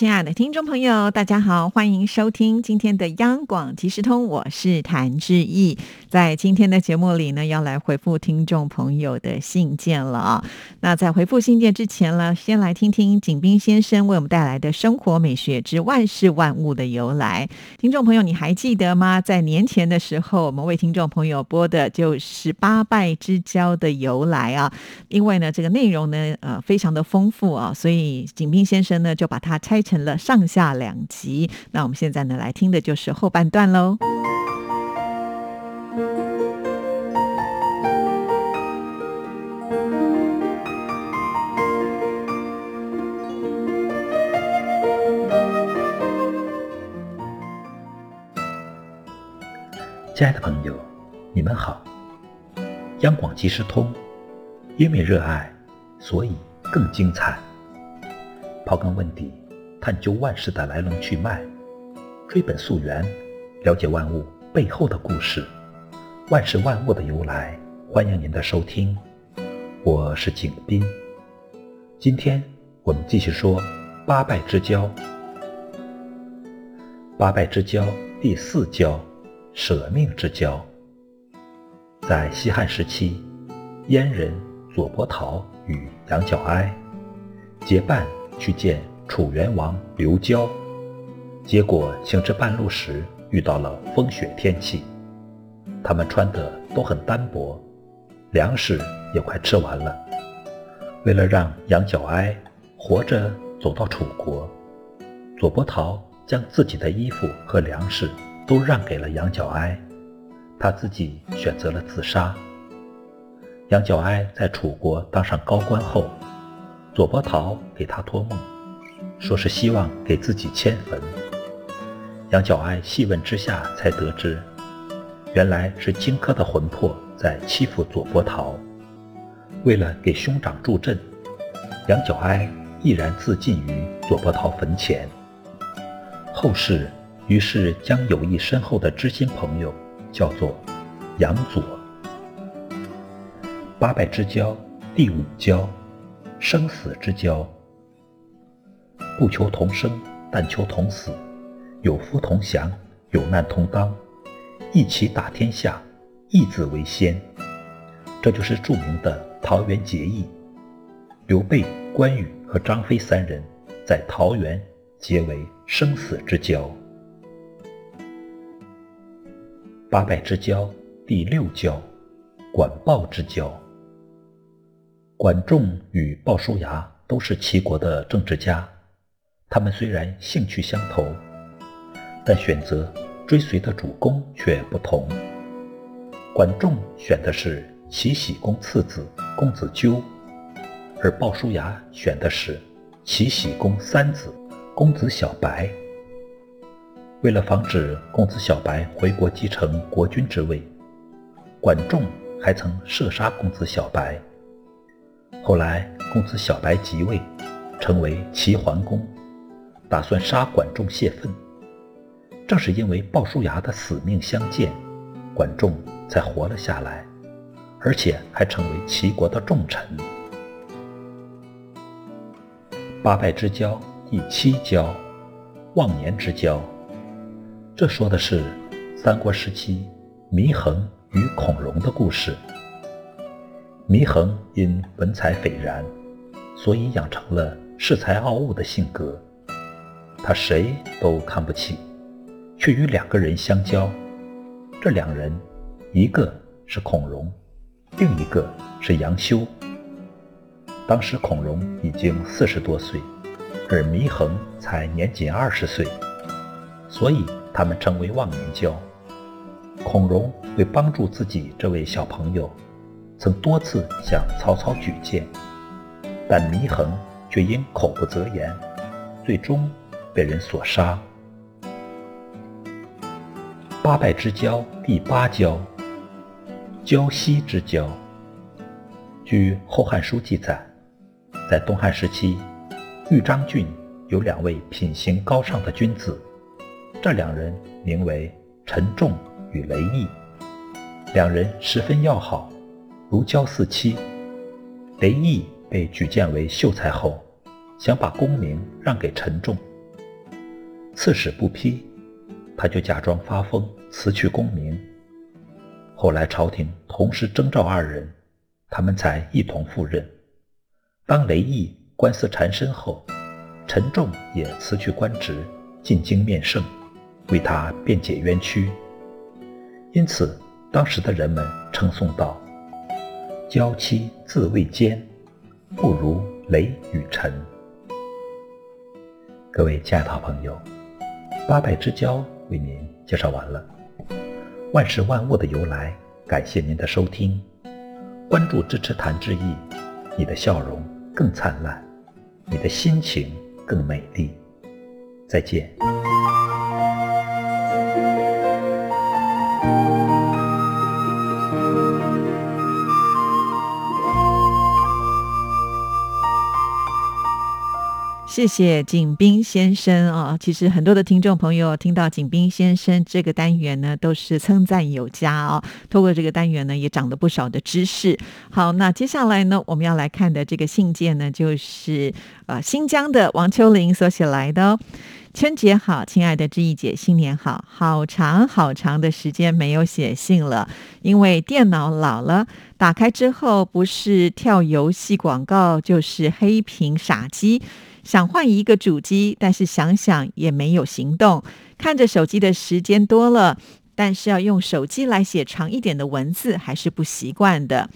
亲爱的听众朋友，大家好，欢迎收听今天的央广即时通，我是谭志毅。在今天的节目里呢，要来回复听众朋友的信件了啊。那在回复信件之前呢，先来听听景斌先生为我们带来的生活美学之万事万物的由来。听众朋友，你还记得吗？在年前的时候，我们为听众朋友播的就是八拜之交的由来啊。因为呢，这个内容呢，呃，非常的丰富啊，所以景斌先生呢，就把它拆成了上下两集。那我们现在呢，来听的就是后半段喽。亲爱的朋友，你们好。央广即时通，因为热爱，所以更精彩。刨根问底，探究万事的来龙去脉，追本溯源，了解万物背后的故事，万事万物的由来。欢迎您的收听，我是景斌。今天我们继续说八拜之交。八拜之交第四交。舍命之交，在西汉时期，燕人左伯桃与杨角哀结伴去见楚元王刘交，结果行至半路时遇到了风雪天气，他们穿的都很单薄，粮食也快吃完了。为了让杨角哀活着走到楚国，左伯桃将自己的衣服和粮食。都让给了杨角哀，他自己选择了自杀。杨角哀在楚国当上高官后，左伯桃给他托梦，说是希望给自己迁坟。杨角哀细问之下才得知，原来是荆轲的魂魄在欺负左伯桃。为了给兄长助阵，杨角哀毅然自尽于左伯桃坟前。后世。于是将友谊深厚的知心朋友叫做杨左。八拜之交第五交，生死之交。不求同生，但求同死；有福同享，有难同当。一起打天下，义字为先。这就是著名的桃园结义。刘备、关羽和张飞三人在桃园结为生死之交。八拜之交第六交，管鲍之交。管仲与鲍叔牙都是齐国的政治家，他们虽然兴趣相投，但选择追随的主公却不同。管仲选的是齐僖公次子公子纠，而鲍叔牙选的是齐僖公三子公子小白。为了防止公子小白回国继承国君之位，管仲还曾射杀公子小白。后来公子小白即位，成为齐桓公，打算杀管仲泄愤。正是因为鲍叔牙的死命相见，管仲才活了下来，而且还成为齐国的重臣。八拜之交第七交，忘年之交。这说的是三国时期祢衡与孔融的故事。祢衡因文采斐然，所以养成了恃才傲物的性格，他谁都看不起，却与两个人相交。这两人，一个是孔融，另一个是杨修。当时孔融已经四十多岁，而祢衡才年仅二十岁，所以。他们称为忘年交。孔融为帮助自己这位小朋友，曾多次向曹操举荐，但祢衡却因口不择言，最终被人所杀。八拜之交第八交，交西之交。据《后汉书》记载，在东汉时期，豫章郡有两位品行高尚的君子，这两人名为陈仲与雷毅，两人十分要好，如胶似漆。雷毅被举荐为秀才后，想把功名让给陈仲，刺史不批，他就假装发疯辞去功名。后来朝廷同时征召二人，他们才一同赴任。当雷毅官司缠身后，陈仲也辞去官职，进京面圣，为他辩解冤屈。因此，当时的人们称颂道：“娇妻自未奸，不如雷与陈。”各位亲爱的朋友，八拜之交为您介绍完了。万事万物的由来，感谢您的收听，关注支持谈志毅，你的笑容更灿烂，你的心情更美丽。再见。谢谢景斌先生啊！其实很多的听众朋友听到景斌先生这个单元呢，都是称赞有加啊。透过这个单元呢，也长了不少的知识。好，那接下来呢，我们要来看的这个信件呢，就是呃新疆的王秋玲所写来的哦。春节好，亲爱的志毅姐，新年好！好长好长的时间没有写信了，因为电脑老了，打开之后不是跳游戏广告，就是黑屏傻机。想换一个主机，但是想想也没有行动。看着手机的时间多了，但是要用手机来写长一点的文字，还是不习惯的。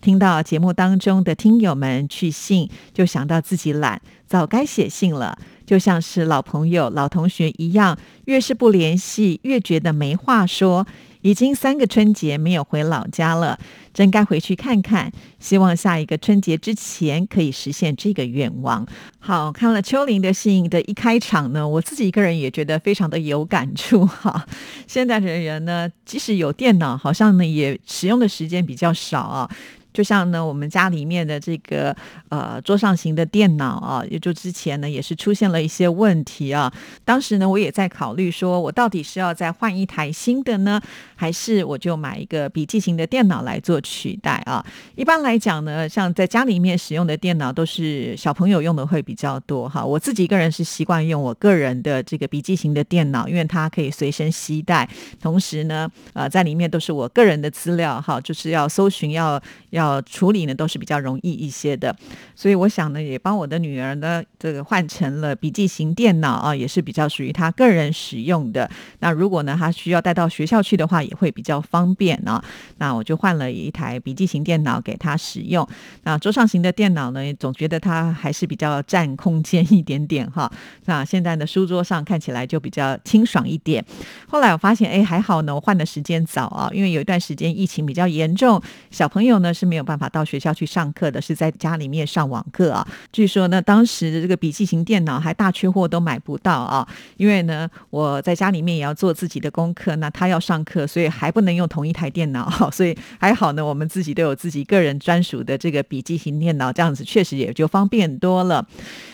听到节目当中的听友们去信，就想到自己懒，早该写信了。就像是老朋友、老同学一样，越是不联系，越觉得没话说。已经三个春节没有回老家了，真该回去看看。希望下一个春节之前可以实现这个愿望。好看了秋林的信的一开场呢，我自己一个人也觉得非常的有感触哈。现在的人呢，即使有电脑，好像呢也使用的时间比较少啊。就像呢，我们家里面的这个呃桌上型的电脑啊，也就之前呢也是出现了一些问题啊。当时呢，我也在考虑说，我到底是要再换一台新的呢，还是我就买一个笔记型的电脑来做取代啊？一般来讲呢，像在家里面使用的电脑都是小朋友用的会比较多哈。我自己一个人是习惯用我个人的这个笔记型的电脑，因为它可以随身携带，同时呢，呃，在里面都是我个人的资料哈，就是要搜寻要要。呃，处理呢都是比较容易一些的，所以我想呢，也帮我的女儿呢，这个换成了笔记型电脑啊，也是比较属于她个人使用的。那如果呢，她需要带到学校去的话，也会比较方便啊。那我就换了一台笔记型电脑给她使用。那桌上型的电脑呢，总觉得它还是比较占空间一点点哈。那现在的书桌上看起来就比较清爽一点。后来我发现，哎，还好呢，我换的时间早啊，因为有一段时间疫情比较严重，小朋友呢是。没有办法到学校去上课的，是在家里面上网课啊。据说呢，当时的这个笔记型电脑还大缺货，都买不到啊。因为呢，我在家里面也要做自己的功课，那他要上课，所以还不能用同一台电脑。所以还好呢，我们自己都有自己个人专属的这个笔记型电脑，这样子确实也就方便多了。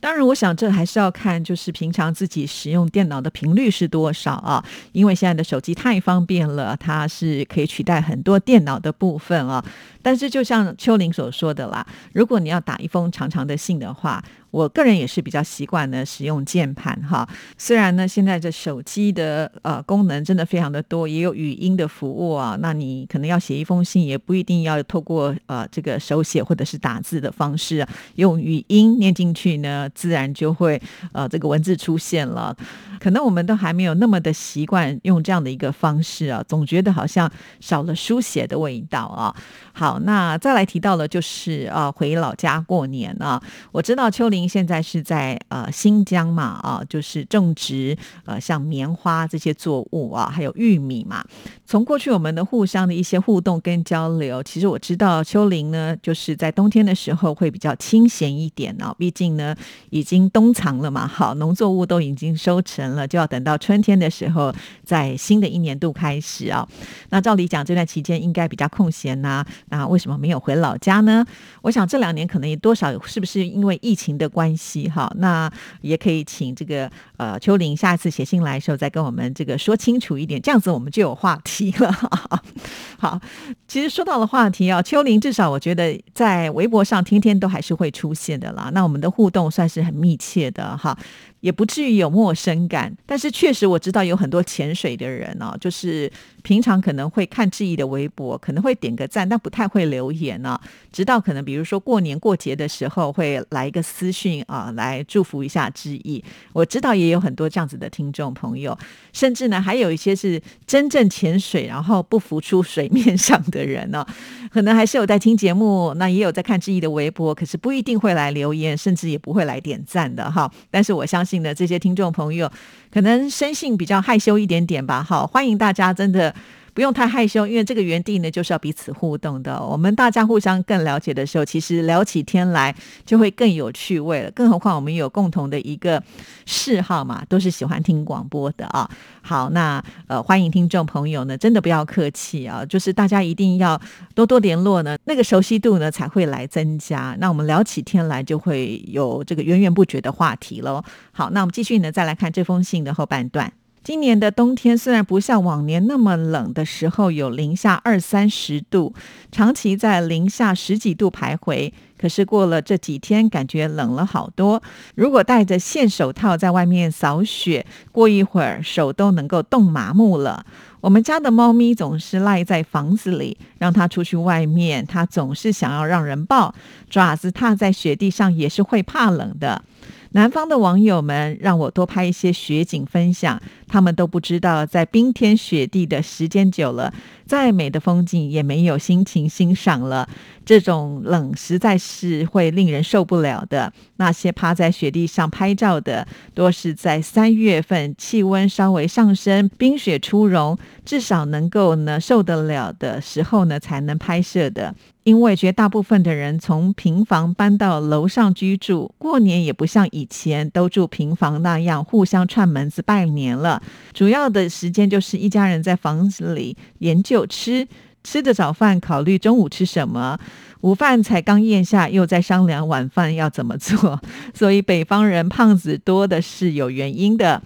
当然，我想这还是要看，就是平常自己使用电脑的频率是多少啊。因为现在的手机太方便了，它是可以取代很多电脑的部分啊。但是就就像秋玲所说的啦，如果你要打一封长长的信的话。我个人也是比较习惯呢使用键盘哈，虽然呢现在这手机的呃功能真的非常的多，也有语音的服务啊，那你可能要写一封信也不一定要透过呃这个手写或者是打字的方式，用语音念进去呢，自然就会呃这个文字出现了。可能我们都还没有那么的习惯用这样的一个方式啊，总觉得好像少了书写的味道啊。好，那再来提到了就是啊回老家过年啊，我知道秋玲。林现在是在呃新疆嘛啊，就是种植呃像棉花这些作物啊，还有玉米嘛。从过去我们的互相的一些互动跟交流，其实我知道秋林呢，就是在冬天的时候会比较清闲一点哦，毕竟呢已经冬藏了嘛，好，农作物都已经收成了，就要等到春天的时候，在新的一年度开始啊。那照理讲，这段期间应该比较空闲呐，那为什么没有回老家呢？我想这两年可能也多少是不是因为疫情的关系哈？那也可以请这个呃秋林下一次写信来的时候再跟我们这个说清楚一点，这样子我们就有话题。了，好，其实说到了话题啊，秋玲至少我觉得在微博上天天都还是会出现的啦。那我们的互动算是很密切的哈。也不至于有陌生感，但是确实我知道有很多潜水的人哦，就是平常可能会看志毅的微博，可能会点个赞，但不太会留言呢。直到可能比如说过年过节的时候，会来一个私讯啊，来祝福一下志毅。我知道也有很多这样子的听众朋友，甚至呢还有一些是真正潜水然后不浮出水面上的人呢，可能还是有在听节目，那也有在看志毅的微博，可是不一定会来留言，甚至也不会来点赞的哈。但是我相信。的这些听众朋友，可能生性比较害羞一点点吧。好，欢迎大家，真的。不用太害羞，因为这个园地呢就是要彼此互动的。我们大家互相更了解的时候，其实聊起天来就会更有趣味了。更何况我们有共同的一个嗜好嘛，都是喜欢听广播的啊。好，那呃，欢迎听众朋友呢，真的不要客气啊，就是大家一定要多多联络呢，那个熟悉度呢才会来增加。那我们聊起天来就会有这个源源不绝的话题喽。好，那我们继续呢，再来看这封信的后半段。今年的冬天虽然不像往年那么冷的时候有零下二三十度，长期在零下十几度徘徊，可是过了这几天，感觉冷了好多。如果戴着线手套在外面扫雪，过一会儿手都能够冻麻木了。我们家的猫咪总是赖在房子里，让它出去外面，它总是想要让人抱，爪子踏在雪地上也是会怕冷的。南方的网友们让我多拍一些雪景分享，他们都不知道，在冰天雪地的时间久了，再美的风景也没有心情欣赏了。这种冷实在是会令人受不了的。那些趴在雪地上拍照的，多是在三月份气温稍微上升、冰雪初融，至少能够呢受得了的时候呢，才能拍摄的。因为绝大部分的人从平房搬到楼上居住，过年也不像以前都住平房那样互相串门子拜年了。主要的时间就是一家人在房子里研究吃，吃着早饭考虑中午吃什么，午饭才刚咽下，又在商量晚饭要怎么做。所以北方人胖子多的是有原因的。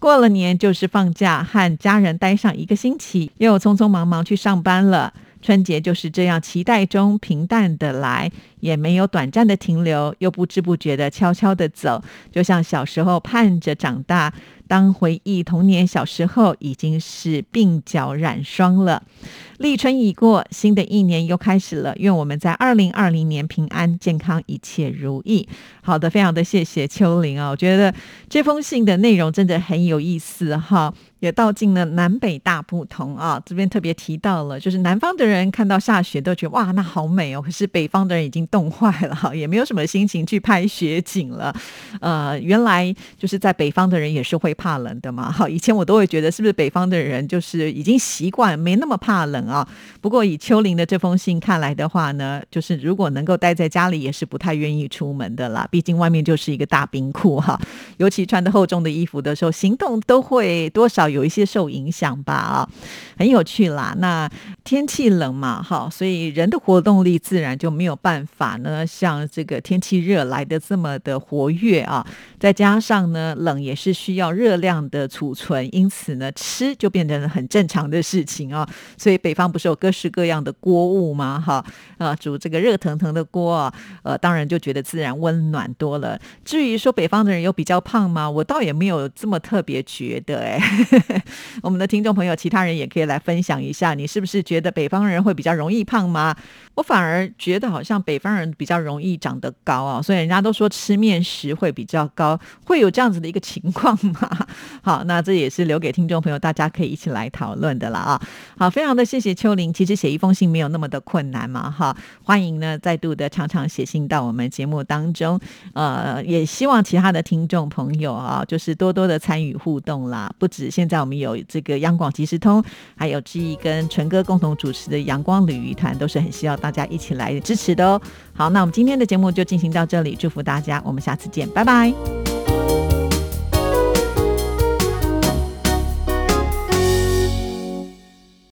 过了年就是放假，和家人待上一个星期，又匆匆忙忙去上班了。春节就是这样期待中平淡的来，也没有短暂的停留，又不知不觉的悄悄的走，就像小时候盼着长大。当回忆童年小时候，已经是鬓角染霜了。立春已过，新的一年又开始了。愿我们在二零二零年平安健康，一切如意。好的，非常的谢谢秋玲啊，我觉得这封信的内容真的很有意思哈。也道尽了南北大不同啊！这边特别提到了，就是南方的人看到下雪都觉得哇，那好美哦。可是北方的人已经冻坏了哈，也没有什么心情去拍雪景了。呃，原来就是在北方的人也是会怕冷的嘛。好，以前我都会觉得是不是北方的人就是已经习惯没那么怕冷啊。不过以秋玲的这封信看来的话呢，就是如果能够待在家里，也是不太愿意出门的啦。毕竟外面就是一个大冰库哈，尤其穿的厚重的衣服的时候，行动都会多少。有一些受影响吧，啊，很有趣啦。那天气冷嘛，哈，所以人的活动力自然就没有办法呢，像这个天气热来的这么的活跃啊。再加上呢，冷也是需要热量的储存，因此呢，吃就变成了很正常的事情啊。所以北方不是有各式各样的锅物吗？哈，啊，煮这个热腾腾的锅啊，呃，当然就觉得自然温暖多了。至于说北方的人有比较胖吗？我倒也没有这么特别觉得，哎。我们的听众朋友，其他人也可以来分享一下，你是不是觉得北方人会比较容易胖吗？我反而觉得好像北方人比较容易长得高啊，所以人家都说吃面食会比较高，会有这样子的一个情况吗？好，那这也是留给听众朋友，大家可以一起来讨论的了啊。好，非常的谢谢秋玲，其实写一封信没有那么的困难嘛，哈，欢迎呢再度的常常写信到我们节目当中，呃，也希望其他的听众朋友啊，就是多多的参与互动啦，不止现现在我们有这个央广即时通，还有志毅跟纯哥共同主持的阳光旅游团，都是很需要大家一起来支持的哦。好，那我们今天的节目就进行到这里，祝福大家，我们下次见，拜拜。